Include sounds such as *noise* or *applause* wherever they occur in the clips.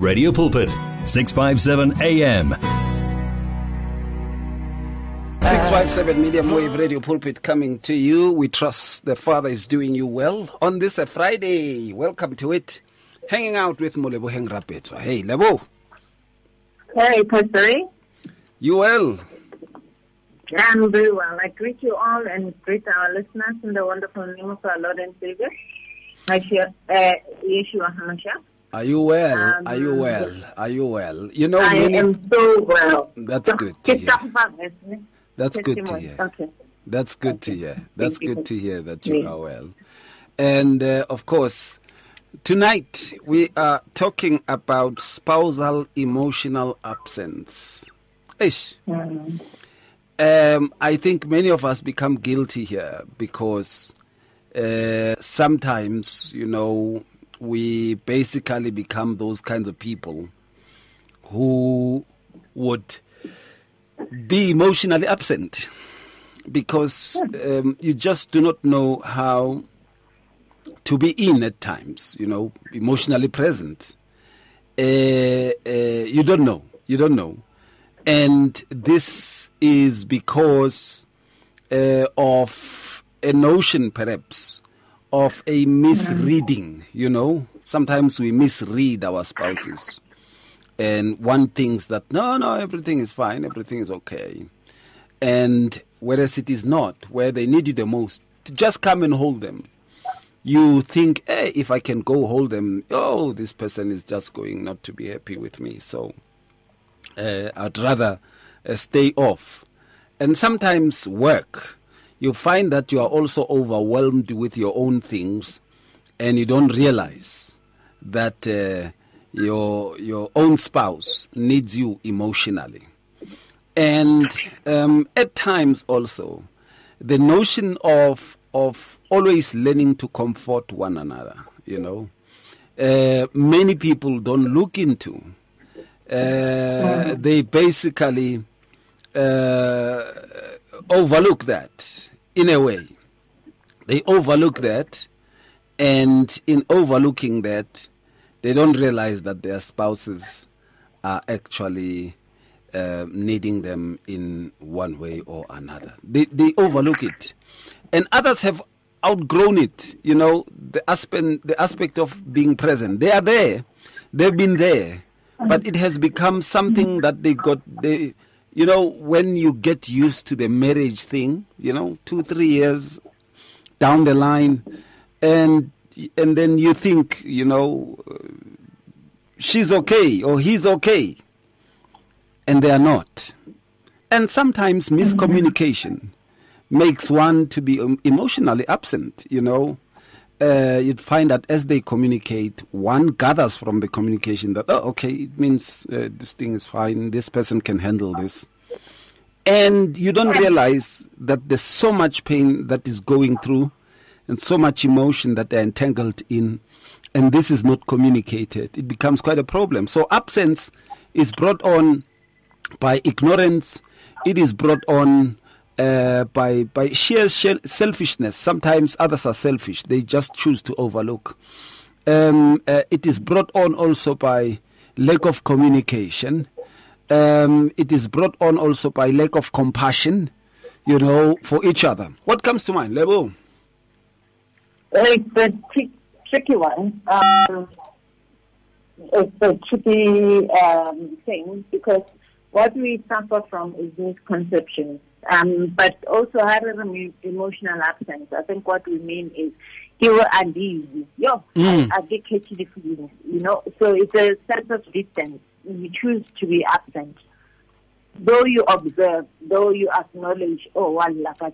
Radio Pulpit, 657 AM. 657 medium wave radio pulpit coming to you. We trust the Father is doing you well on this uh, Friday. Welcome to it. Hanging out with Molebogeng Rapetswa. Hey, Lebo, Hey, Pastor. you well? I'm very well. I greet you all and greet our listeners in the wonderful name of our Lord and Savior, Yeshua uh, Yeshua HaMashiach. Are you well? Um, Are you well? Are you well? You know, I many, am so well. That's good to hear. up above, isn't it? that's good to hear. Okay. That's good to hear. That's Thank you. good to hear that you Yeah. are well. And uh, of course, tonight we are talking about spousal emotional absence. Ish. Mm. Um, I think many of us become guilty here because uh, sometimes, you know, we basically become those kinds of people who would be emotionally absent because um, you just do not know how to be in at times, you know, emotionally present. Uh, uh, you don't know. You don't know. And this is because uh, of a notion, perhaps, of a misreading, you know. Sometimes we misread our spouses. And one thinks that, no, no, everything is fine, everything is okay. And whereas it is not, where they need you the most, to just come and hold them. You think, hey, if I can go hold them, oh, this person is just going not to be happy with me. So uh, I'd rather uh, stay off. And sometimes work, you find that you are also overwhelmed with your own things and you don't realize that uh, your, your own spouse needs you emotionally. And um, at times also, the notion of, of always learning to comfort one another, you know, uh, many people don't look into uh, they basically uh, overlook that in a way. They overlook that, and in overlooking that, they don't realize that their spouses are actually uh, needing them in one way or another. They, they overlook it. And others have outgrown it, you know, the aspect, the aspect of being present. They are there, they've been there, but it has become something that they got, they, you know, when you get used to the marriage thing, you know, two, three years down the line, and and then you think, you know, she's okay or he's okay, and they are not. And sometimes miscommunication makes one to be um, emotionally absent, you know. Uh, you'd find that as they communicate, one gathers from the communication that, oh, okay, it means uh, this thing is fine, this person can handle this. And you don't realize that there's so much pain that is going through and so much emotion that they're entangled in, and this is not communicated. It becomes quite a problem. So, absence is brought on by ignorance, it is brought on uh, by by sheer selfishness. Sometimes others are selfish; they just choose to overlook. Um, uh, it is brought on also by lack of communication. Um, it is brought on also by lack of compassion, you know, for each other. What comes to mind, Lebo? It's a tricky one. Um, it's a tricky um, thing because what we suffer from is misconceptions, um, but also having an emotional absence. I think what we mean is you are uneasy. Yo, Mm. I, I get catchy the feelings, you know. So it's a sense of distance. You choose to be absent. Though you observe, though you acknowledge, oh,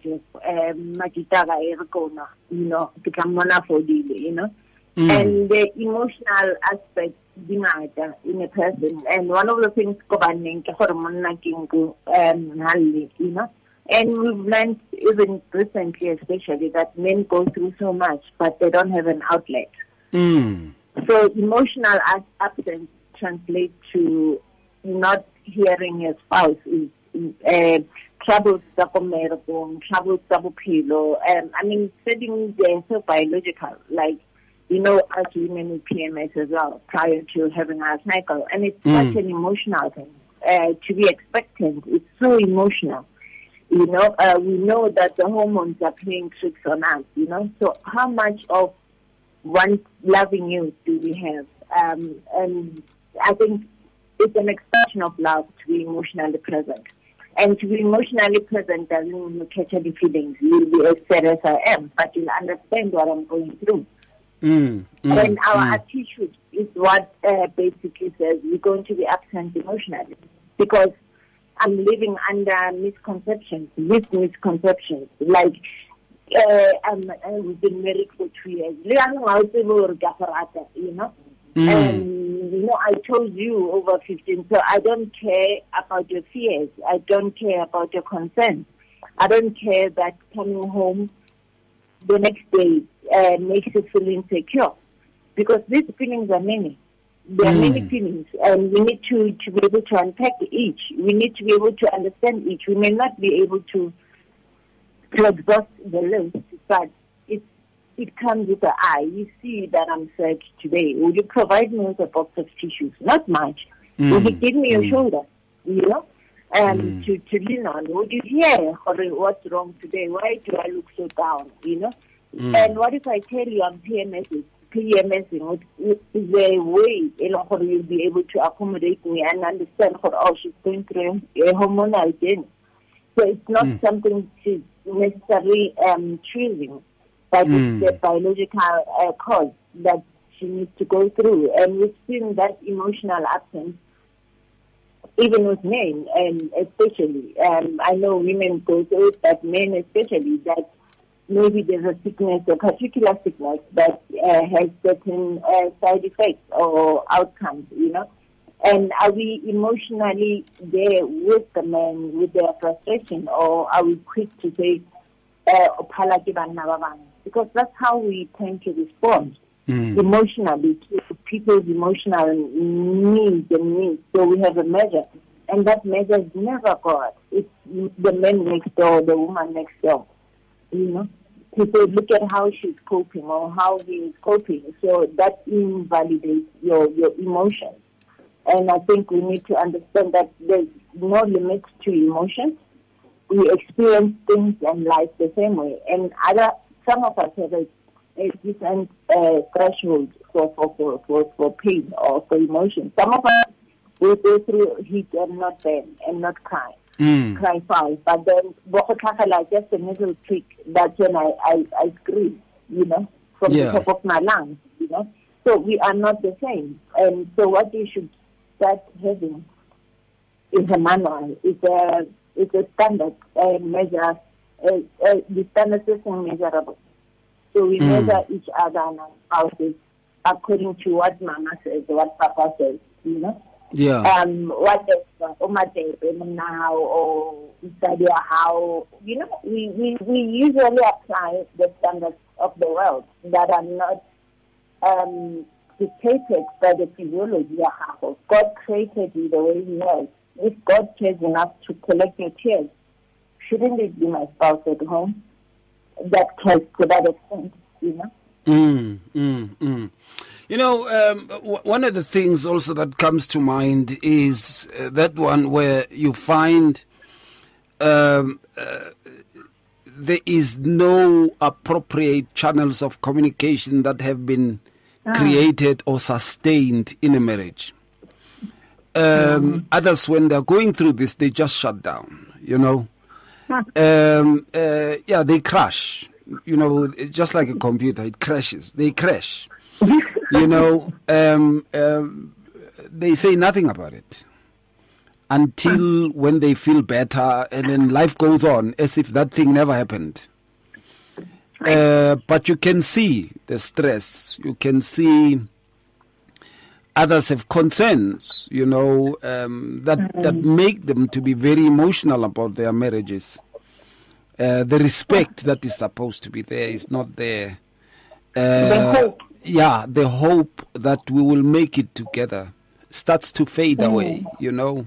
je, um, makita e re kona, you know, become mona fodile, you know. And the emotional aspect dingata in a person. And one of the things kobaneng ke gore monna ke nku um halle, you know. And we've learned even recently especially that men go through so much but they don't have an outlet. Mm. So emotional absence translates to not hearing your spouse is uh, troubles tsa ko mmerekong, troubles tsa bophelo. Um, I mean, setting they're so biological. Like you know, us women with PMS as well, prior to having our cycle. And it's Mm. such an emotional thing. Uh, to be expectant, it's so emotional. You know, uh, we know that the hormones are playing tricks on us, you know. So how much of one loving you do we have? Um, and I think it's an expression of love to be emotionally present. And to be emotionally present doesn't mean you catch any feelings. You'll be as sad as I am, but you'll understand what I'm going through. Mm, mm, and our mm. attitude is what uh, basically says we're going to be absent emotionally because I'm living under misconceptions, with misconceptions. Like, uh, um, uh, we've been married for two years. Le yang ha o tsebe a go You know? Mm. And, you know, I told you over 15, so I don't care about your fears. I don't care about your concerns. I don't care that coming home the next day uh, makes you feel insecure because these feelings are many. There are Mm. many feelings, and we need to, to be able to unpack each. We need to be able to understand each. We may not be able to to exhaust the list, but it it comes with the eye. You see that I'm sad today. Would you provide me with a box of tissues? Not much. Would you Mm. give me your Mm. shoulder? You know, um, Mm. to to lean on. Would you hear or what's wrong today? Why do I look so down? You know. Mm. And what if I tell you I'm PMSing? PMSing is a way you know, you'll be able to accommodate me and understand for oh she's going through a hormonal journey. So it's not Mm. something she's necessarily um, choosing, but Mm. it's the biological uh, cause that she needs to go through. And we've seen that emotional absence even with men, and especially, um, I know women go through it, but men especially, that maybe there's a sickness, a particular sickness that uh, has certain uh, side effects or outcomes, you know. And are we emotionally there with the men, with their frustration, or are we quick to say, uh, "Ophala ke banna ba bang?" because that's how we tend to respond Mm. emotionally to people's emotional needs and needs. So we have a measure, and that measure is never God. It's the man next door, the woman next door. You know, say, look at how she's coping or how he is coping. So that invalidates your your emotions. And I think we need to understand that there's no limit to emotions. We experience things in life the same way, and other some of us have a a different uh, threshold for, for, for, for, for pain or for emotion. Some of us will go through heat and not burn and not cry, Mm. cry foul. But then, like just a little trick, that's when I, I, I scream, you know, from Yeah. the top of my lungs, you know. So we are not the same. And so what we should start having is a manual, is a, is a standard uh, measure, uh, uh, the standard system measurable. So we Mm. measure each other and our spouses according to what Mama says, what Papa says, you know. Yeah. Um, what is Omatebe now or study how, you know, we, we, we usually apply the standards of the world that are not um, dictated by the physiology of how God created you the way He has. If God cares enough to collect your tears, shouldn't it be my spouse at home that cares to that extent, you know? Mm, mm, mm. You know, um, w- one of the things also that comes to mind is uh, that one where you find um, uh, there is no appropriate channels of communication that have been created or sustained in a marriage. Um, Others, when they're going through this, they just shut down, you know. Um, uh, yeah, they crash. You know, it's just like a computer, it crashes. They crash. *laughs* you know, um, um, they say nothing about it until when they feel better, and then life goes on as if that thing never happened. Uh, but you can see the stress. You can see others have concerns, you know, um, that that make them to be very emotional about their marriages. Uh, the respect that is supposed to be there is not there. Uh, The hope. Yeah, the hope that we will make it together starts to fade away, you know.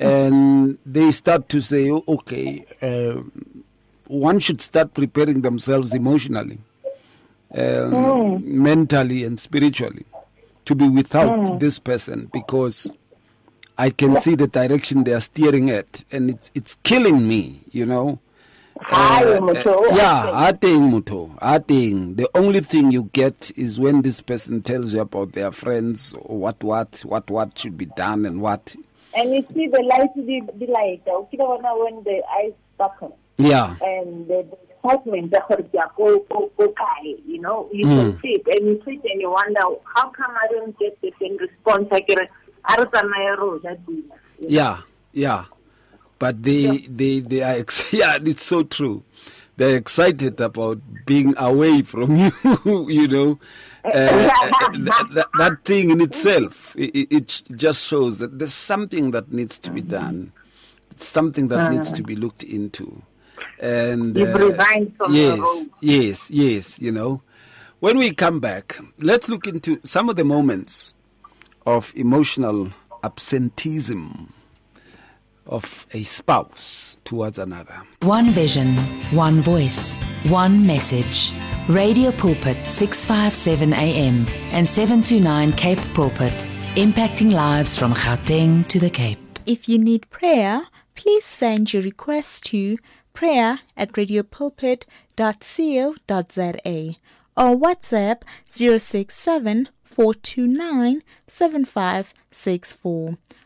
And they start to say, "Oh, okay, um one should start preparing themselves emotionally. um, mm. mentally and spiritually to be without mm. this person because I can see the direction they are steering at, and it's it's killing me, you know. Uh, uh, yeah, ating muto, think The only thing you get is when this person tells you about their friends, what what what what should be done and what. And you see the light be, be like when the ice buckle. Yeah. And the, the excitement go go go you know, you mm. can see it and you sit and you wonder how come I don't get the same response I get yeah, yeah. But they, yeah. they, they are, ex- *laughs* yeah, it's so true. They're excited about being away from *laughs* you, you know. Uh, uh that, that, that, thing in itself, it, it, just shows that there's something that needs to be mm-hmm. done. It's something that needs to be looked into. And uh, yes, yes, yes, you know. When we come back, let's look into some of the moments of emotional absenteeism of a spouse towards another. One vision, one voice, one message. Radio Pulpit 657 AM and 729 Cape Pulpit, impacting lives from Gauteng to the Cape. If you need prayer, please send your request to prayer at radiopulpit.co.za or WhatsApp 067 429 7564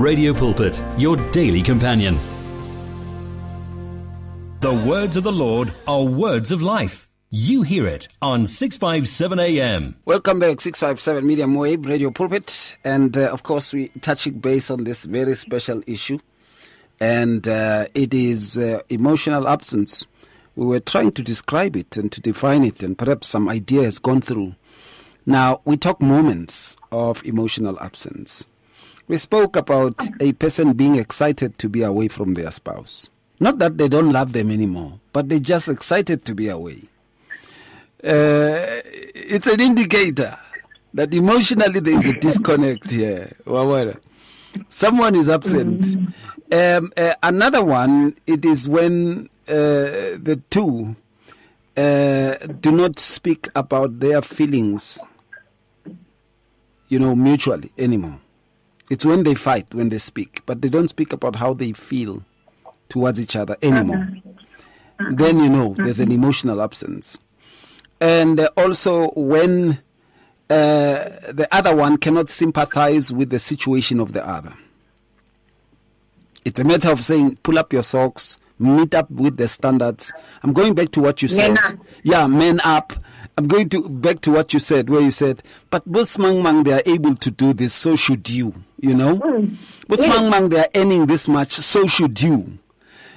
Radio Pulpit, your daily companion. The words of the Lord are words of life. You hear it on 657 AM. Welcome back, 657 Medium Wave Radio Pulpit. And uh, of course, we touching base on this very special issue and uh, it is uh, emotional absence. We were trying to describe it and to define it, and perhaps some idea has gone through. Now, we talk moments of emotional absence. We spoke about a person being excited to be away from their spouse. Not that they don't love them anymore, but they're just excited to be away. Uh, it's an indicator that emotionally there is a disconnect here. Someone is absent. Um, uh, another one, it is when uh, the two uh, do not speak about their feelings, you know, mutually anymore. It's when they fight, when they speak, but they don't speak about how they feel towards each other anymore. Then, you know, there's an emotional absence. And uh, also when uh, the other one cannot sympathize with the situation of the other. It's a matter of saying, pull up your socks, meet up with the standards. I'm going back to what you said. Yeah, men up. I'm going to back to what you said, where you said, but Busmang Mang, they are able to do this, so should you. You know, mm. Busmang Mang, they are earning this much, so should you.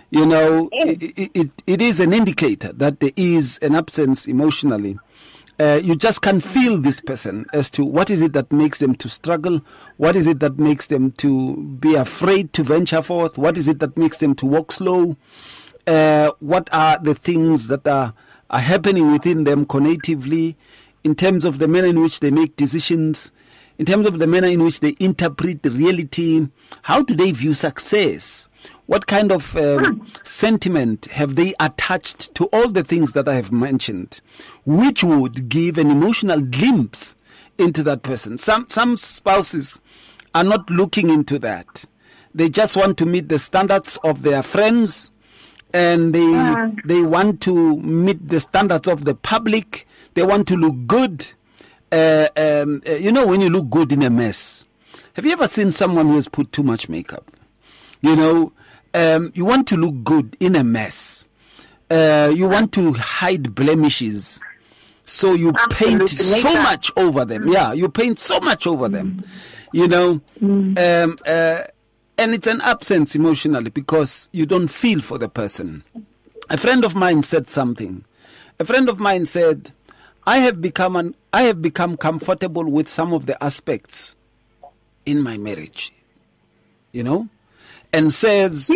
You know, it, it, it is an indicator that there is an absence emotionally uh, you just can feel this person as to what is it that makes them to struggle, what is it that makes them to be afraid to venture forth, what is it that makes them to walk slow, uh, what are the things that are, are happening within them cognitively in terms of the manner in which they make decisions, in terms of the manner in which they interpret reality, how do they view success? What kind of um, sentiment have they attached to all the things that I have mentioned, which would give an emotional glimpse into that person? Some some spouses are not looking into that. They just want to meet the standards of their friends, and they uh. they want to meet the standards of the public. They want to look good. Uh, um, uh, you know, when you look good in a mess, Have you ever seen someone who has put too much makeup? You know, um, you want to look good in a mess. Uh, you want to hide blemishes. So you paint so much over them. Yeah, you paint so much over them. You know, um, uh, and it's an absence emotionally because you don't feel for the person. A friend of mine said something. A friend of mine said, "I have become an, I have become comfortable with some of the aspects in my marriage." You know, and says,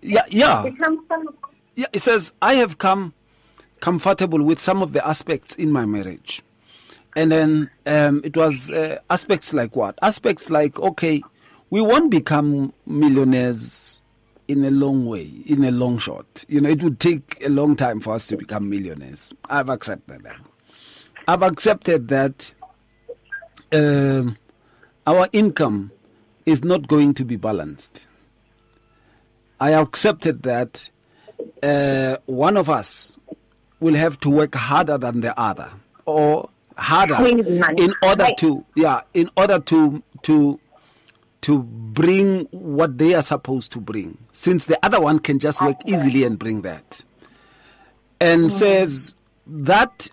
"Yeah, yeah." Yeah, it says, I have come comfortable with some of the aspects in my marriage. And then um, it was uh, aspects like what? Aspects like, okay, we won't become millionaires in a long way, in a long shot. You know, it would take a long time for us to become millionaires. I've accepted that. I've accepted that um, our income is not going to be balanced. I accepted that uh, one of us will have to work harder than the other or harder in order to yeah in order to to to bring what they are supposed to bring since the other one can just work easily and bring that. And mm. says that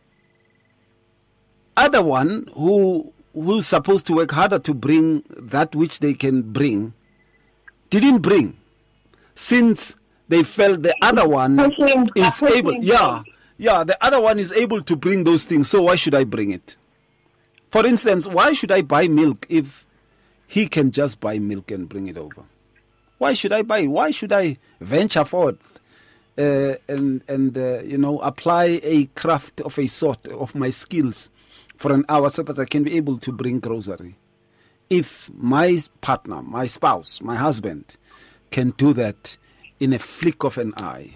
other one who who's supposed to work harder to bring that which they can bring didn't bring since they felt the other one Pushing- is pushing able yeah yeah the other one is able to bring those things so why should i bring it? For instance why should i buy milk if he can just buy milk and bring it over. Why should i buy? Why should i venture forth uh, and and uh, you know apply a craft of a sort of my skills for an hour so that i can be able to bring grocery? If my partner, my spouse, my husband can do that in a flick of an eye.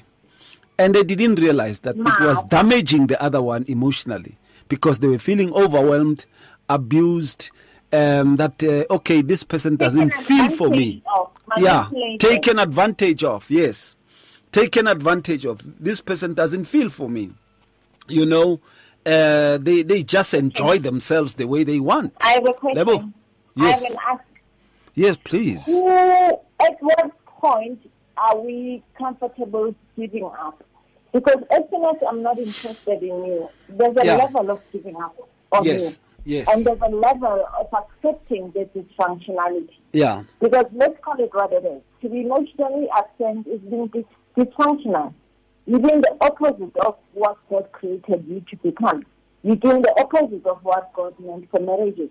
And they didn't realize that it was damaging the other one emotionally because they were feeling overwhelmed, abused, um, that, uh, okay, this person doesn't feel for me. of, Yeah, taken advantage of, yes. Taken advantage of. This person doesn't feel for me. You know, uh, they, they just enjoy themselves the way they want. I have a question. Lebo, yes. I will ask Yes, please. who, at what point are we comfortable giving up? Because as soon as I'm not interested in you, there's a Yeah. level of giving up on Yes, you. Yes. And there's a level of accepting the dysfunctionality. Yeah. Because let's call it what it is. To be emotionally absent is being dis- dysfunctional. You're doing the opposite of what God created you to become. You're doing the opposite of what God meant for marriages.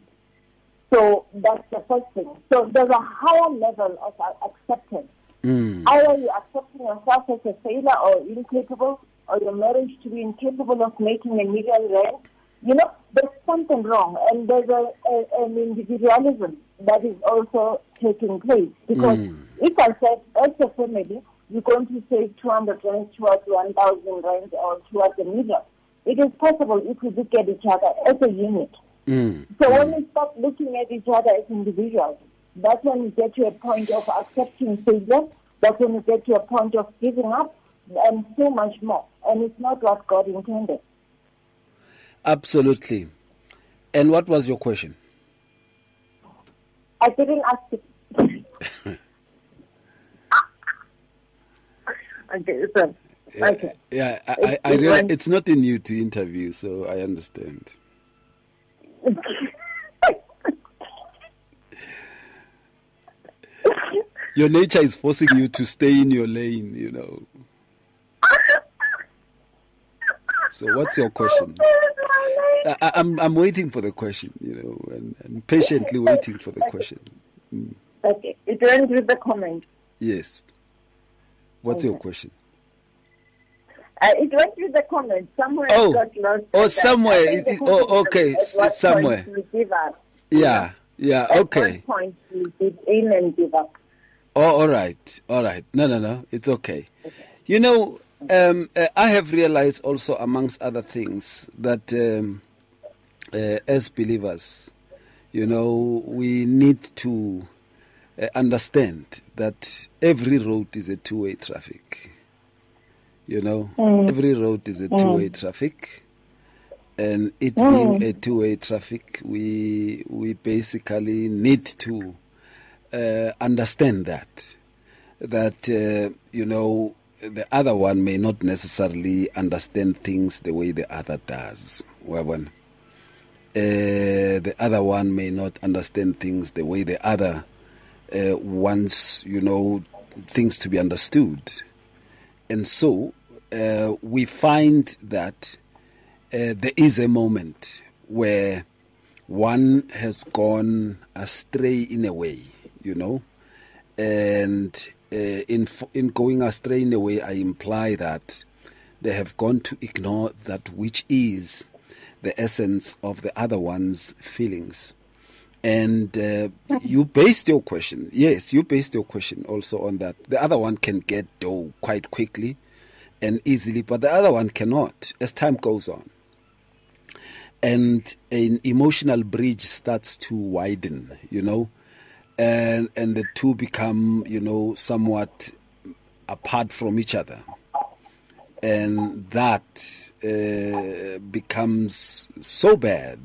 So that's the first thing. So there's a higher level of acceptance. Mm. Either you're accepting yourself as a failure or incapable, or your marriage to be incapable of making a million rand. You know, there's something wrong, and there's a, a, an individualism that is also taking place. Because if I said, as a family, you're going to save 200 rand towards 1,000 rand or towards a million, it is possible if we look at each other as a unit. Mm. So when we stop looking at each other as individuals, that's when we get to a point of accepting failure. That's when we get to a point of giving up, and so much more. And it's not what God intended. Absolutely. And what was your question? I didn't ask it. *laughs* okay, so okay. Yeah, I, I, I realize it's not in you to interview, so I understand. *laughs* Your nature is forcing you to stay in your lane, you know. So, what's your question? *laughs* I, I- I'm I'm waiting for the question, you know, and, and patiently waiting for the question. Okay, it went with the comment. Yes. What's your question? Uh, it went with the comment. Somewhere Oh. it got lost. Oh, somewhere. It- it- oh, okay, At somewhere. point we give up? Yeah, yeah, At okay. point we give in and give up? Oh, all right, all right. No, no, no, it's okay. You know, um, uh, I have realized also, amongst other things, that um, uh, as believers, you know, we need to uh, understand that every road is a two-way traffic. You know, every road is a two-way traffic, and it being a two-way traffic, we we basically need to uh, understand that that uh, you know the other one may not necessarily understand things the way the other does. Wabona? Uh, the other one may not understand things the way the other uh, wants, you know, things to be understood. And so uh, we find that there is a moment where one has gone astray in a way, you know, and in in going astray in a way, I imply that they have gone to ignore that which is the essence of the other one's feelings. And uh, you based your question, yes, you based your question also on that. The other one can get dough quite quickly and easily, but the other one cannot as time goes on. And an emotional bridge starts to widen, you know, and and the two become, you know, somewhat apart from each other. And that uh, becomes so bad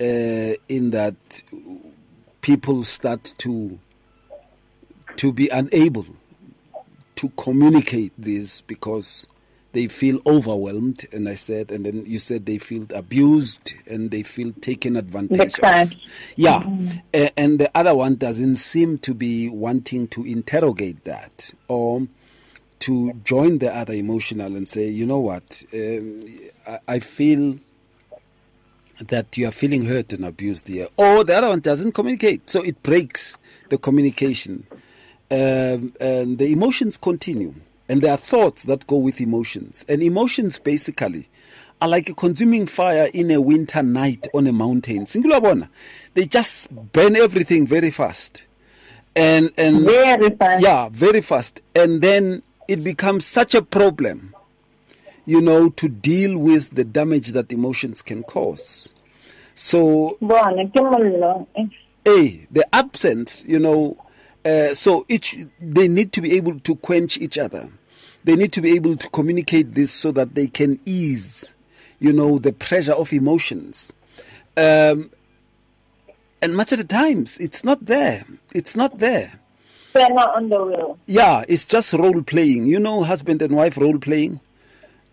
uh, in that people start to to be unable to communicate this because they feel overwhelmed and i said and then you said they feel abused and they feel taken advantage of yeah mm-hmm. and the other one doesn't seem to be wanting to interrogate that or to join the other emotional and say, you know what, um, I, I, feel that you are feeling hurt and abused here. Or the other one doesn't communicate. So it breaks the communication. Um, and the emotions continue. And there are thoughts that go with emotions. And emotions basically are like a consuming fire in a winter night on a mountain. Singulabona. They just burn everything very fast. And and very fast. Yeah, very fast. And then it becomes such a problem, you know, to deal with the damage that emotions can cause. So, eh, a the absence, you know, uh, so each they need to be able to quench each other. They need to be able to communicate this so that they can ease, you know, the pressure of emotions. Um, and much of the times, it's not there. It's not there. They're not on the wheel. Yeah, it's just role playing. You know, husband and wife role playing.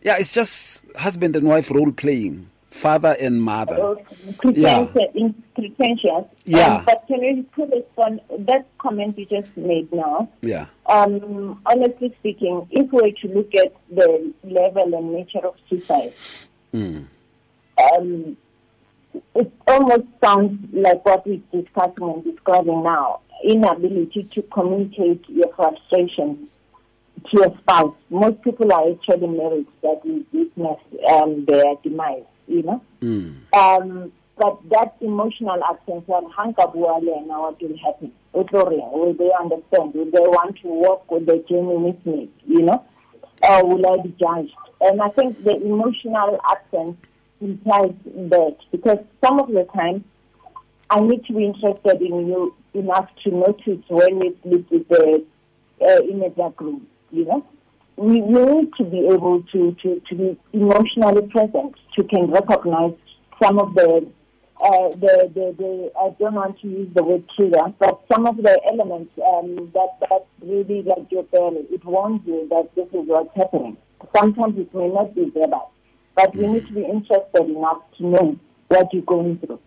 Yeah, it's just husband and wife role playing, father and mother. Uh, pretentious, yeah. pretentious. Yeah. Um, but can you put this on that comment you just made now? Yeah. Um, honestly speaking, if we were to look at the level and nature of suicide, mm. um, it almost sounds like what we're discussing and describing now inability to communicate your frustration to your spouse. Most people are actually married that we witness um, their demise, you know. Mm. Um, but that emotional absence will hang up well and what will happen. Will they understand? Will they want to walk with the journey with me, you know? Or will I be judged? And I think the emotional absence implies that because some of the time I need to be interested in you enough to notice when we sleep with the uh, in a dark room, you know. We, need to be able to, to, to be emotionally present, to can recognize some of the, uh, the, the, the, I don't want to use the word trigger, but some of the elements um, that, that really like your belly, it warns you that this is what's happening. Sometimes it may not be there, but we need to be interested enough to know what you're going through.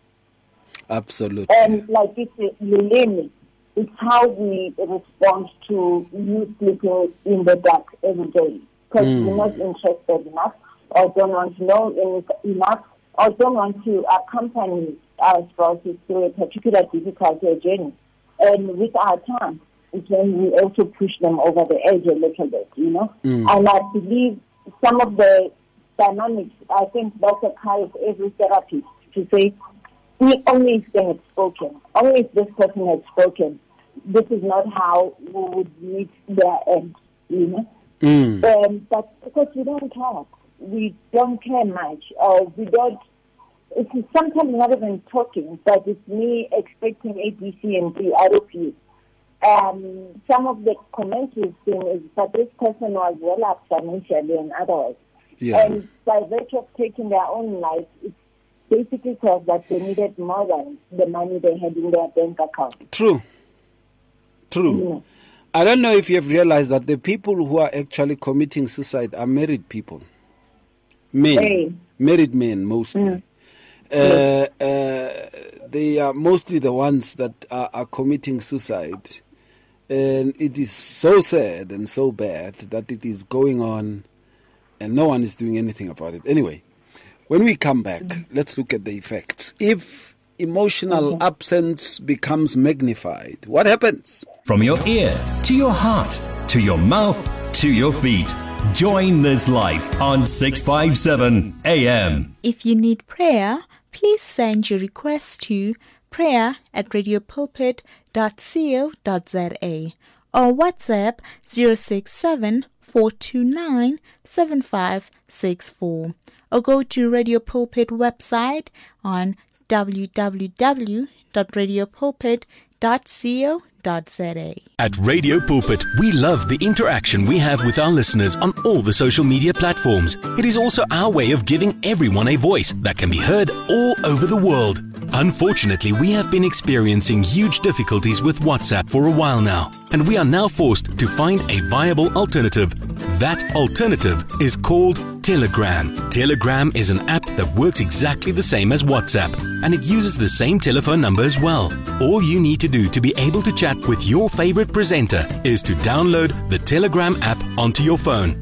Absolutely. And like it's Lilini, it's how we respond to you sleeping in the dark every day. Because mm. you're not interested enough, or don't want to know enough, or don't want to accompany us through a particular difficult journey. And with our time, then we also push them over the edge a little bit, you know. Mm. And I believe some of the dynamics, I think that's a kind of every therapist to say, only if they had spoken, only if this person had spoken, this is not how we would meet their end, you know. Mm. Um, but because we don't talk, we don't care much, or we don't. It's sometimes not even talking, but it's me expecting A, B, C, and D out of you. Um, some of the comments we've seen is that this person was well up financially and otherwise. Yeah. And by virtue of taking their own life, it's basically says that they needed more than the money they had in their bank account. True. true. I don't know if you have realized that the people who are actually committing suicide are married people. Men. Hey. Married men, mostly. Uh, uh, they are mostly the ones that are, are committing suicide. And it is so sad and so bad that it is going on and no one is doing anything about it. Anyway, when we come back, let's look at the effects. If emotional mm-hmm. absence becomes magnified, what happens? From your ear to your heart to your mouth to your feet. Join this life on 657 AM. If you need prayer, please send your request to prayer at radiopulpit.co.za or WhatsApp 067 429 7564 or go to Radio Pulpit website on www.radiopulpit.co.za. At Radio Pulpit, we love the interaction we have with our listeners on all the social media platforms. It is also our way of giving everyone a voice that can be heard all over the world. Unfortunately, we have been experiencing huge difficulties with WhatsApp for a while now, and we are now forced to find a viable alternative. That alternative is called Telegram. Telegram is an app that works exactly the same as WhatsApp, and it uses the same telephone number as well. All you need to do to be able to chat with your favorite presenter is to download the Telegram app onto your phone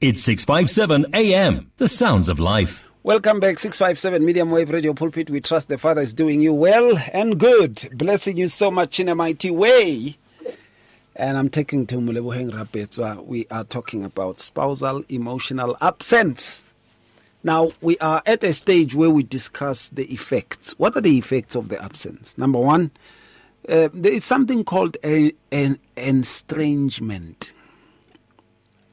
It's 657 AM, the sounds of life. Welcome back, 657 Medium Wave Radio Pulpit. We trust the Father is doing you well and good, blessing you so much in a mighty way. And I'm taking to Molebogeng Rapetswa. We are talking about spousal emotional absence. Now, we are at a stage where we discuss the effects. What are the effects of the absence? Number one, uh, there is something called an estrangement.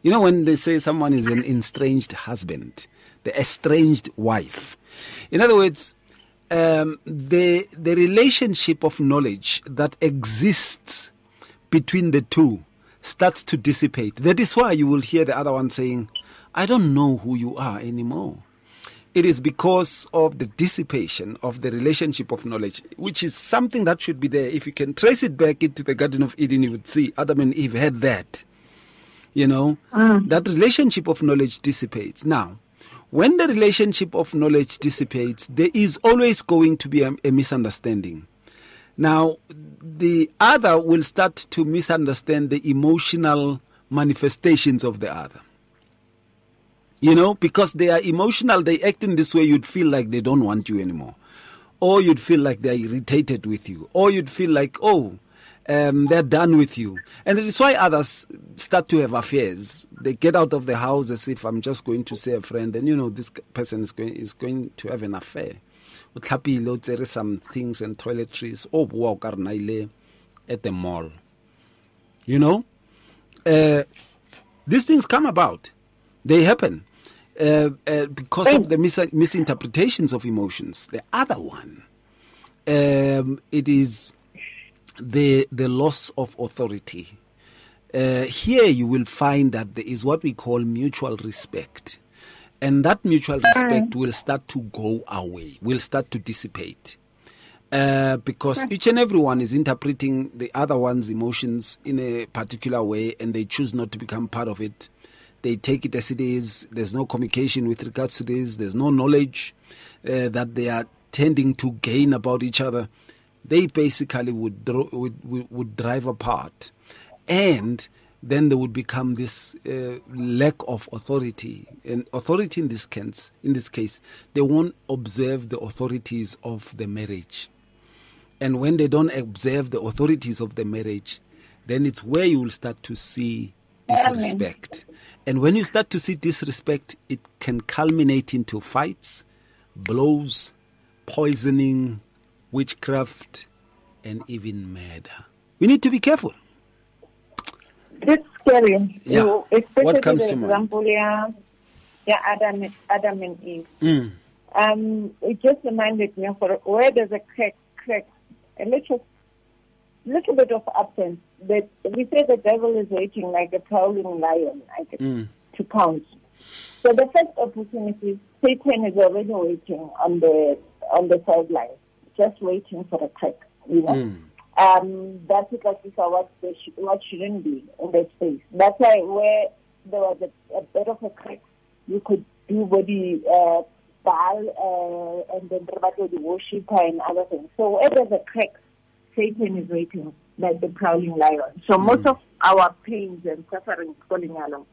You know, when they say someone is an estranged husband, the estranged wife. In other words, um, the the relationship of knowledge that exists between the two starts to dissipate. That is why you will hear the other one saying, "I don't know who you are anymore." It is because of the dissipation of the relationship of knowledge, which is something that should be there. If you can trace it back into the Garden of Eden, you would see Adam and Eve had that. You know, mm. that relationship of knowledge dissipates. Now, when the relationship of knowledge dissipates, there is always going to be a, a misunderstanding. Now, the other will start to misunderstand the emotional manifestations of the other. You know, because they are emotional, they act in this way, you'd feel like they don't want you anymore. Or you'd feel like they're irritated with you. Or you'd feel like, oh, um, they're done with you. And it is why others start to have affairs. They get out of the house as if I'm just going to see a friend, and you know, this person is going, is going to have an affair. Utlapile, there is some things and toiletries. Oh, karnaile at the mall. You know? Uh, these things come about. They happen uh, uh, because of the mis- misinterpretations of emotions. The other one, um, it is the the loss of authority. Uh, here you will find that there is what we call mutual respect, and that mutual respect will start to go away, will start to dissipate. Uh, because each and everyone is interpreting the other one's emotions in a particular way and they choose not to become part of it they take it as it is. There's no communication with regards to this. There's no knowledge uh, that they are tending to gain about each other. They basically would, dro- would, would, would drive apart. And then there would become this uh, lack of authority. And authority in this case, in this case, they won't observe the authorities of the marriage. And when they don't observe the authorities of the marriage, then it's where you will start to see disrespect. And when you start to see disrespect, it can culminate into fights, blows, poisoning, witchcraft, and even murder. We need to be careful. It's scary. Yeah. You, What comes to mind? example, yeah, yeah, Adam, Adam and Eve. Mm. Um, it just reminded me of where there's a crack, crack, a little, little bit of absence. That we say the devil is waiting like a prowling lion, guess, Mm. to pounce. So the first opportunity, Satan is already waiting on the on the sideline, just waiting for a crack. You know, Mm. um, that's are what they sh- what shouldn't be in that space. That's why where there was a, a bit of a crack, you could do body uh, Baal uh, and then the worshipper and other things. So where there's a crack, Satan is waiting like the prowling lion. So most of our pains and sufferings calling along,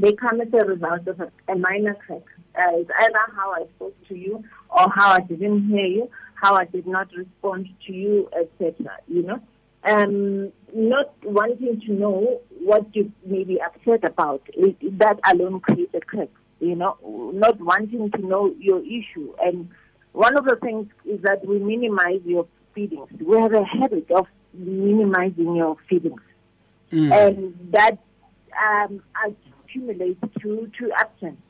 they come as a result of a, a minor crack. Uh, it's either how I spoke to you or how I didn't hear you, how I did not respond to you, etc. You know, um, not wanting to know what you may be upset about. It, that alone creates a crack. You know, not wanting to know your issue. And one of the things is that we minimize your feelings. We have a habit of minimizing your feelings and that um, accumulates to to absence.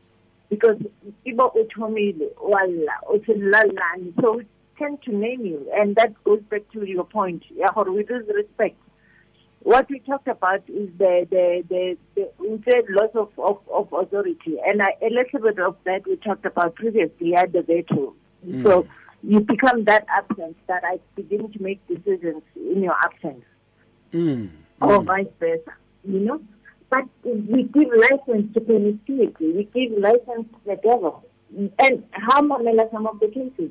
Because people uthomile walla so we tend to name you and that goes back to your point yeah or with this respect. What we talked about is the the the, the we said loss of, of, of authority and I, a little bit of that we talked about previously at the veto. So you become that absent that I begin to make decisions in your absence. Mm. or vice versa, you know. But we give license to promiscuity, we give license to the devil. And how mamela some of the cases?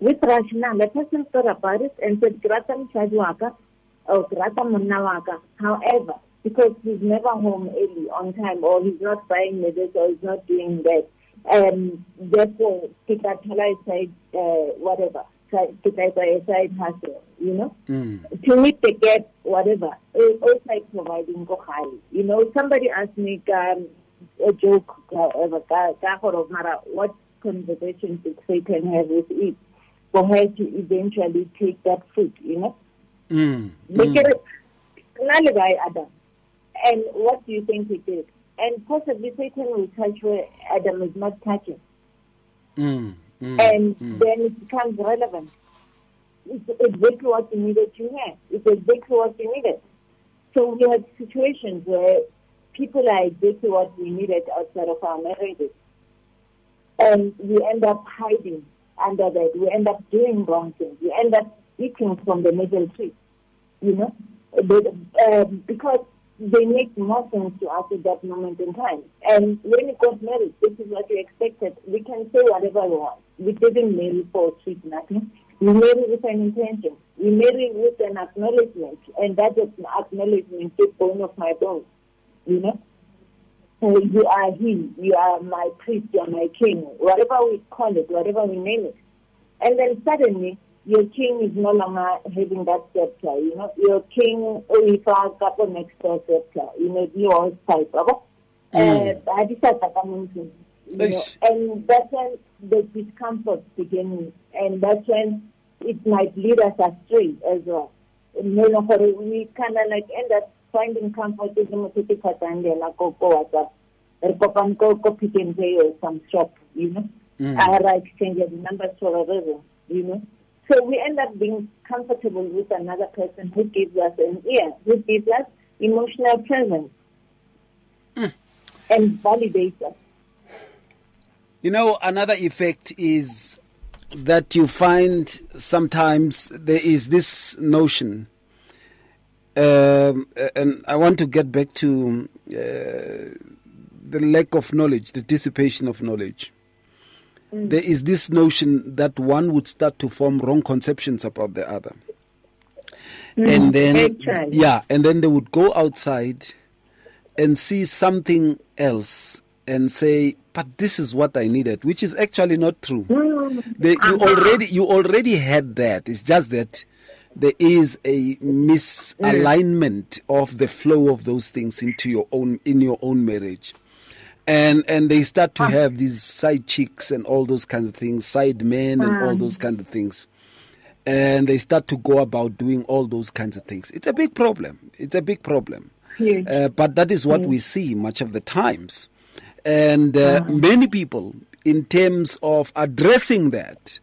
With Rashna, the person thought about it and said, Grata Mchajwaka or Grata Munawaka. However, because he's never home early on time or he's not buying medicine or he's not doing that, um, therefore, Kikatala side, uh, whatever, Kikatala side hustle, you know Mm. to meet the gap, whatever, also providing go high. You know, somebody asked me um, a joke, however, ka- ka gore mara, what conversation did Satan have with Eve for her to eventually take that fruit, you know? Mm. Look at it. None Adam. And what do you think he did? And possibly Satan will touch where Adam is not touching. Mm. Mm. And then it becomes relevant. It's exactly what you needed to hear. It's exactly what you needed. So we had situations where people are exactly what we needed outside of our marriages. And we end up hiding under that. We end up doing wrong things. We end up eating from the middle tree, you know, but, um, because they make more sense to us at that moment in time. And when we got married, this is what we expected. We can say whatever we want. We didn't marry for sweet nothing. We married with an intention. We married with an acknowledgement, and that is acknowledgement, the bone of my bone, you know. So you are he, you are my priest, you are my king, whatever we call it, whatever we name it. And then suddenly, your king is no longer having that scepter, you know. Your king, if a couple next door scepter, you know, you all type of. Mm. Uh, I said that I'm into, you know, and that's when the discomfort begins, and that's when it might lead us astray as well. You know, we kind of like end up finding comfort in the Mutiti Katangela, go go WhatsApp, or go Pick n Pay or some shop, you know. Mm. I had exchange numbers for a reason, you know. So we end up being comfortable with another person who gives us an ear, who gives us emotional presence and validates us. You know, another effect is that you find sometimes there is this notion, um, and I want to get back to uh, the lack of knowledge, the dissipation of knowledge. There is this notion that one would start to form wrong conceptions about the other. and then, yeah, and then they would go outside and see something else and say, "But this is what I needed," which is actually not true. Mm. They, you already you already had that. It's just that there is a misalignment of the flow of those things into your own in your own marriage. And and they start to ah. have these side chicks and all those kinds of things, side men and all mm. those kinds of things. And they start to go about doing all those kinds of things. It's a big problem. It's a big problem. Uh, but that is what we see much of the times. And uh, many people, in terms of addressing that,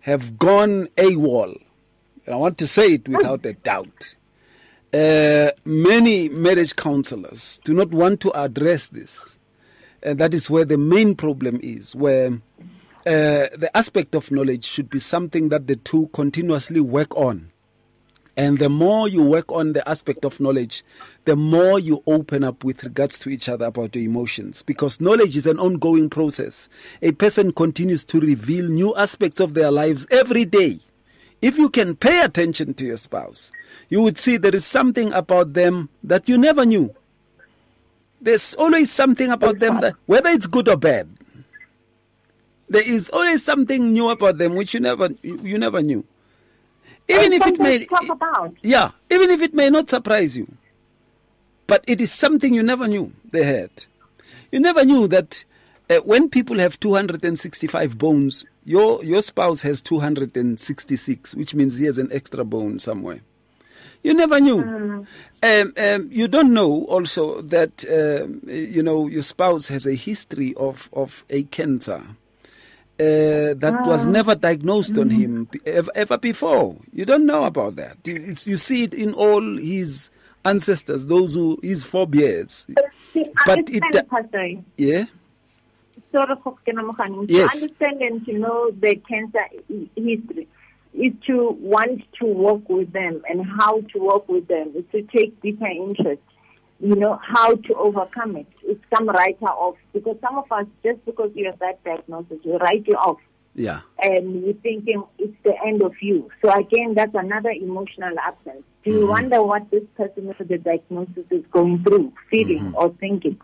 have gone AWOL. And I want to say it without a doubt. Uh, many marriage counselors do not want to address this. And that is where the main problem is, where uh, the aspect of knowledge should be something that the two continuously work on. And the more you work on the aspect of knowledge, the more you open up with regards to each other about your emotions. Because knowledge is an ongoing process. A person continues to reveal new aspects of their lives every day. If you can pay attention to your spouse, you would see there is something about them that you never knew. There's always something about them that, whether it's good or bad, there is always something new about them which you never you, you never knew. Even if it may talk about. yeah, even if it may not surprise you, but it is something you never knew they had. You never knew that uh, when people have 265 bones, your your spouse has 266, which means he has an extra bone somewhere. You never knew. Um, um, you don't know also that um, you know your spouse has a history of of a cancer. Uh, that was ah. never diagnosed on mm-hmm. him ever, ever before. You don't know about that. You, it's, you see it in all his ancestors, those who his forebears. See, But it- uh, Pastor. Yeah, for Kenamokani. Yes. To understand and to know the cancer history is to want to work with them and how to work with them, is to take deeper interest, you know, how to overcome it. It's some writer off because some of us, just because you have that diagnosis, we write you off yeah, and you're thinking it's the end of you. So again, that's another emotional absence. Do you mm-hmm. wonder what this person with the diagnosis is going through, feeling mm-hmm. or thinking?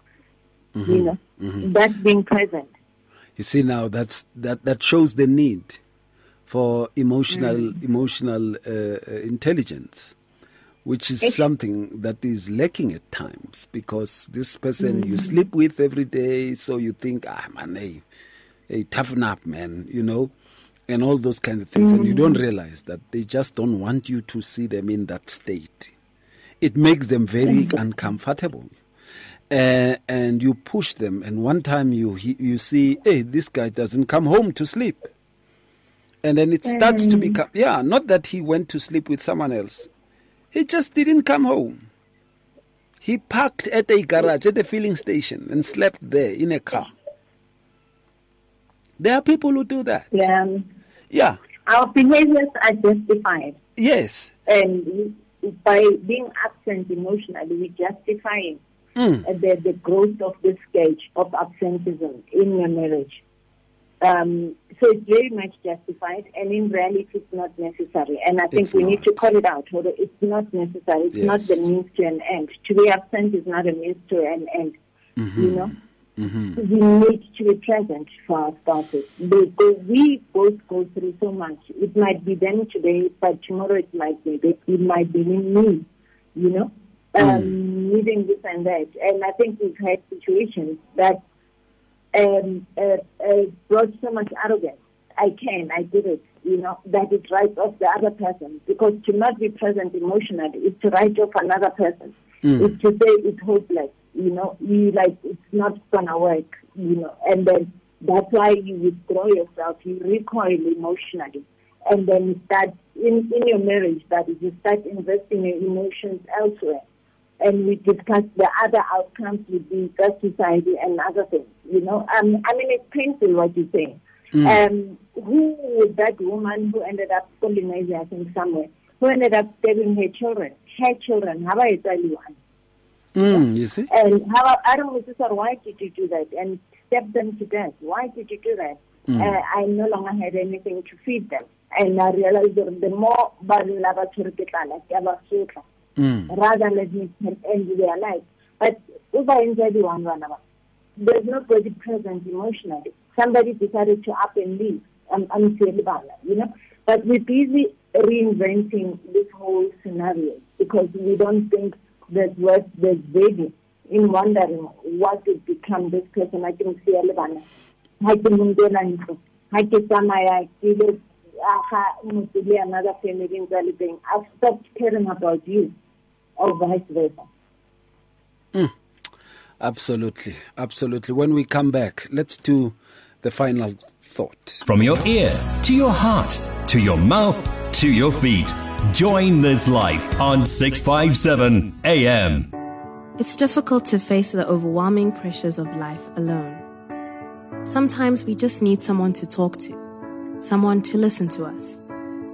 Mm-hmm. You know, that's being present. You see now that's that that shows the need for emotional mm. emotional uh, uh, intelligence, which is something that is lacking at times because this person you sleep with every day, so you think ah man, hey, hey toughen up, man, you know, and all those kind of things, and you don't realize that they just don't want you to see them in that state. It makes them very uncomfortable. Uh, and you push them. And one time you you see hey this guy doesn't come home to sleep. And then it starts to become yeah not that he went to sleep with someone else he just didn't come home he parked at a garage at a filling station and slept there in a car there are people who do that Yeah. yeah Our behaviors are justified. yes And by being absent emotionally, we justify Mm. the, the growth of this stage of absenteeism in your marriage. Um, so it's very much justified, and in reality, it's not necessary. And I think It's we need to call it out. Although it's not necessary. It's not the means to an end. To be absent is not a means to an end. Mm-hmm. You know, we need to be present for our spouses because we both go through so much. It might be them today, but tomorrow it might be it might be me. You know, um, needing this and that. And I think we've had situations that um, uh, uh, brought so much arrogance. I can, I did it, you know, that it writes off the other person. Because to not be present emotionally is to write off another person. It's to say it's hopeless, you know, you like it's not gonna work, you know, and then that's why you withdraw yourself, you recoil emotionally. And then you start in, in your marriage that is you start investing your emotions elsewhere and we discuss the other outcomes with the that society and other things. You know, um, I mean, it's painful what you're saying. Um, who was that woman who ended up colonizing, I think, somewhere, who ended up stabbing her children? Her children, how about one? mm, you see And how I don't know, sister, why did you do that? And step them to death. Why did you do that? Uh, I no longer had anything to feed them. And I realized that the more mm. rather let me end their life. But if I enjoy the one run there's nobody present emotionally. Somebody decided to up and leave. I'm, I'm you know. But we're busy reinventing this whole scenario because we don't think that worth there's value in wondering what would become this person. I think Sierra Leone. Ha ke mo nkela ntlo. Ha ke tsamaya ke ile aga motho le another family le. I've stopped caring about you or vice versa. Hmm. Absolutely, absolutely. When we come back, let's do the final thought. From your ear to your heart to your mouth to your feet. Join this life on 657 AM. It's difficult to face the overwhelming pressures of life alone. Sometimes we just need someone to talk to, someone to listen to us.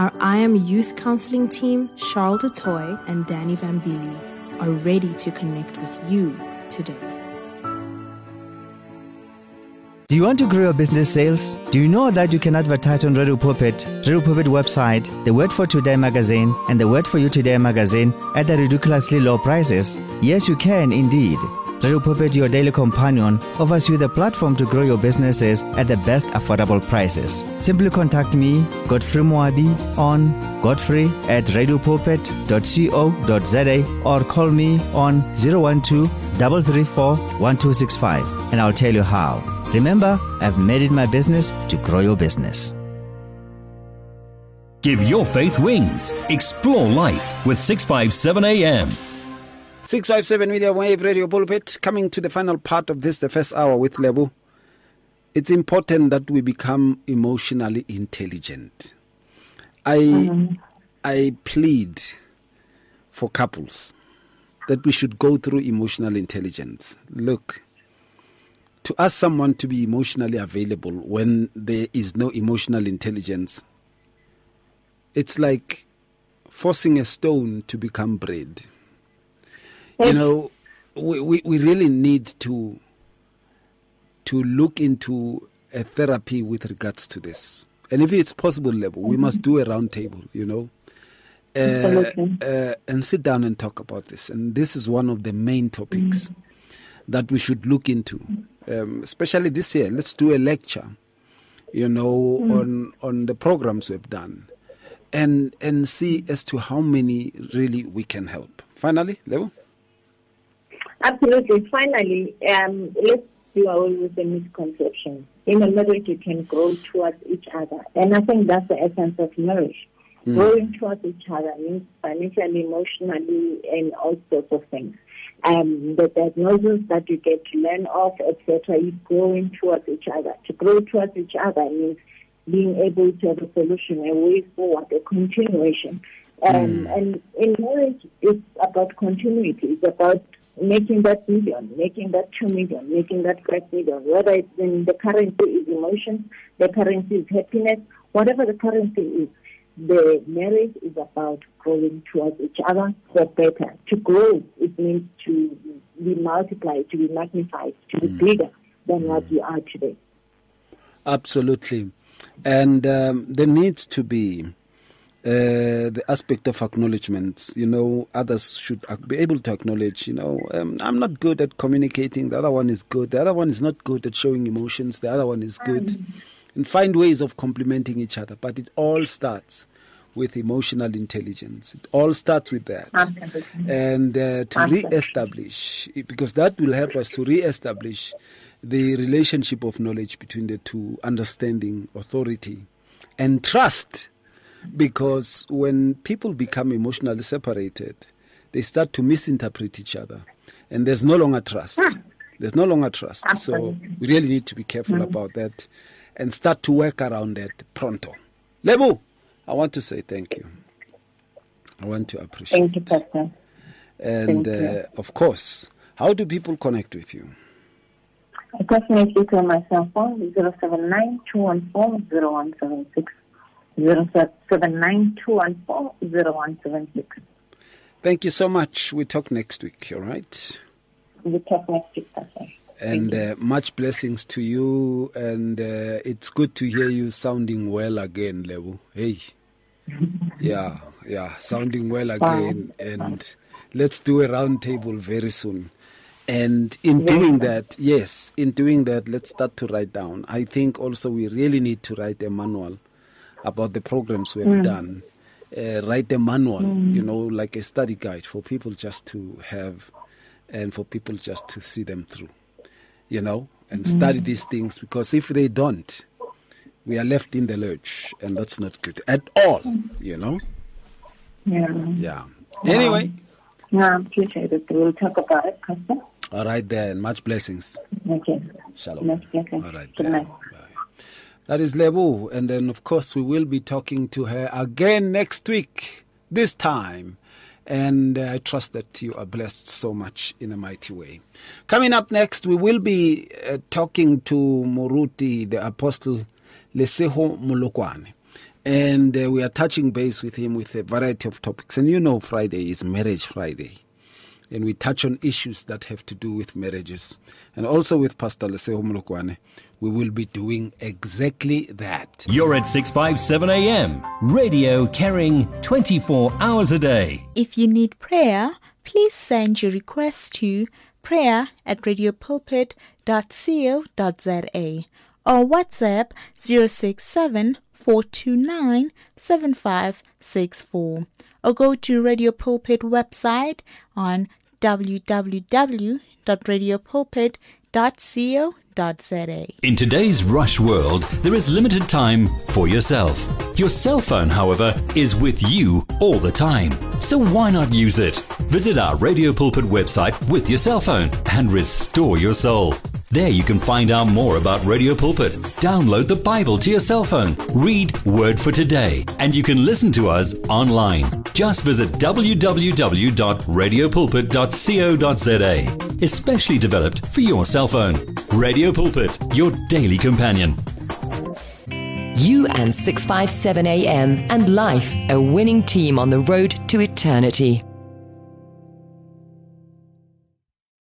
Our I Am Youth Counseling team, Charles DeToy and Danny Vambili, are ready to connect with you today. Do you want to grow your business sales? Do you know that you can advertise on Radio Pulpit, Radio Pulpit website, the Word for Today magazine, and the Word for You Today magazine at the ridiculously low prices? Yes, you can indeed. Radio Pulpit, your daily companion, offers you the platform to grow your businesses at the best affordable prices. Simply contact me, Godfrey Moabi, on godfrey at radiopulpit.co.za or call me on 012 334 1265 and I'll tell you how. Remember, I've made it my business to grow your business. Give your faith wings. Explore life with 657 AM. 657 Medium Wave Radio Pulpit coming to the final part of this, the first hour with Lebo. It's important that we become emotionally intelligent. I mm-hmm. I plead for couples that we should go through emotional intelligence. Look, to ask someone to be emotionally available when there is no emotional intelligence, it's like forcing a stone to become bread. You know, we, we, we really need to to look into a therapy with regards to this. And if it's possible level, we must do a round table, you know. Uh, uh, and sit down and talk about this. And this is one of the main topics that we should look into, um, especially this year. Let's do a lecture, you know, on on the programs we've done, and and see as to how many really we can help. Finally, Lebo. Absolutely. Finally, um, let's do away with the misconception. In a marriage, you can grow towards each other. And I think that's the essence of marriage. Growing towards each other means financially, emotionally, and all sorts of things. Um, the diagnosis that you get to learn of, etc., is growing towards each other. To grow towards each other means being able to have a solution, a way forward, a continuation. Um, And in marriage, it's about continuity. It's about making that million, making that two million, making that five million. Whether it's in the currency is emotions, the currency is happiness, whatever the currency is, the marriage is about growing towards each other for better. To grow, it means to be multiplied, to be magnified, to be bigger than what you are today. Absolutely. And um, there needs to be uh, the aspect of acknowledgement. You know, others should be able to acknowledge, you know, um, I'm not good at communicating. The other one is good. The other one is not good at showing emotions. The other one is good. And find ways of complementing each other. But it all starts with emotional intelligence. It all starts with that. And uh, to Absolutely. re-establish, because that will help us to re-establish the relationship of knowledge between the two, understanding, authority, and trust. Because when people become emotionally separated, they start to misinterpret each other, and there's no longer trust. There's no longer trust. So we really need to be careful about that, and start to work around that pronto. Lebo, I want to say thank you. I want to appreciate. Thank you, Pastor. And Thank you. uh, of course, how do people connect with you? Definitely to my cell phone, 079 214 079 214 Thank you so much. We talk next week, all right? We talk next week. And uh, much blessings to you. And uh, it's good to hear you sounding well again, Lebo. Hey. *laughs* Yeah, yeah, sounding well again. And let's do a round table very soon. And in doing that, yes, in doing that, let's start to write down. I think also we really need to write a manual about the programs we have Mm. done. Uh, write a manual, you know, like a study guide for people just to have and for people just to see them through, you know, and study these things because if they don't, we are left in the lurch and that's not good at all, you know. Yeah. Yeah. Anyway, Yeah, I appreciate it. We'll talk about it, Pastor. all right then. Much blessings. Okay. Shalom. Much blessings. All right Good then. night. That is Lebo, and then of course we will be talking to her again next week. This time. And uh, I trust that you are blessed so much in a mighty way. Coming up next, we will be uh, talking to Moruti, the apostle Leseho Mulokwane. And uh, we are touching base with him with a variety of topics. And you know, Friday is Marriage Friday. And we touch on issues that have to do with marriages. And also with Pastor Leseho Mulokwane, we will be doing exactly that. You're at 657 AM. Radio carrying 24 hours a day. If you need prayer, please send your request to prayer at radiopulpit.co.za or WhatsApp 067 429 7564 or go to Radio Pulpit website on www.radiopulpit.co.za. In today's rush world, there is limited time for yourself. Your cell phone, however, is with you all the time. So why not use it? Visit our Radio Pulpit website with your cell phone and restore your soul. There you can find out more about Radio Pulpit. Download the Bible to your cell phone, read Word for Today, and you can listen to us online. Just visit www.radiopulpit.co.za, especially developed for your cell phone. Radio Pulpit, your daily companion. You and 657 AM and life, a winning team on the road to eternity.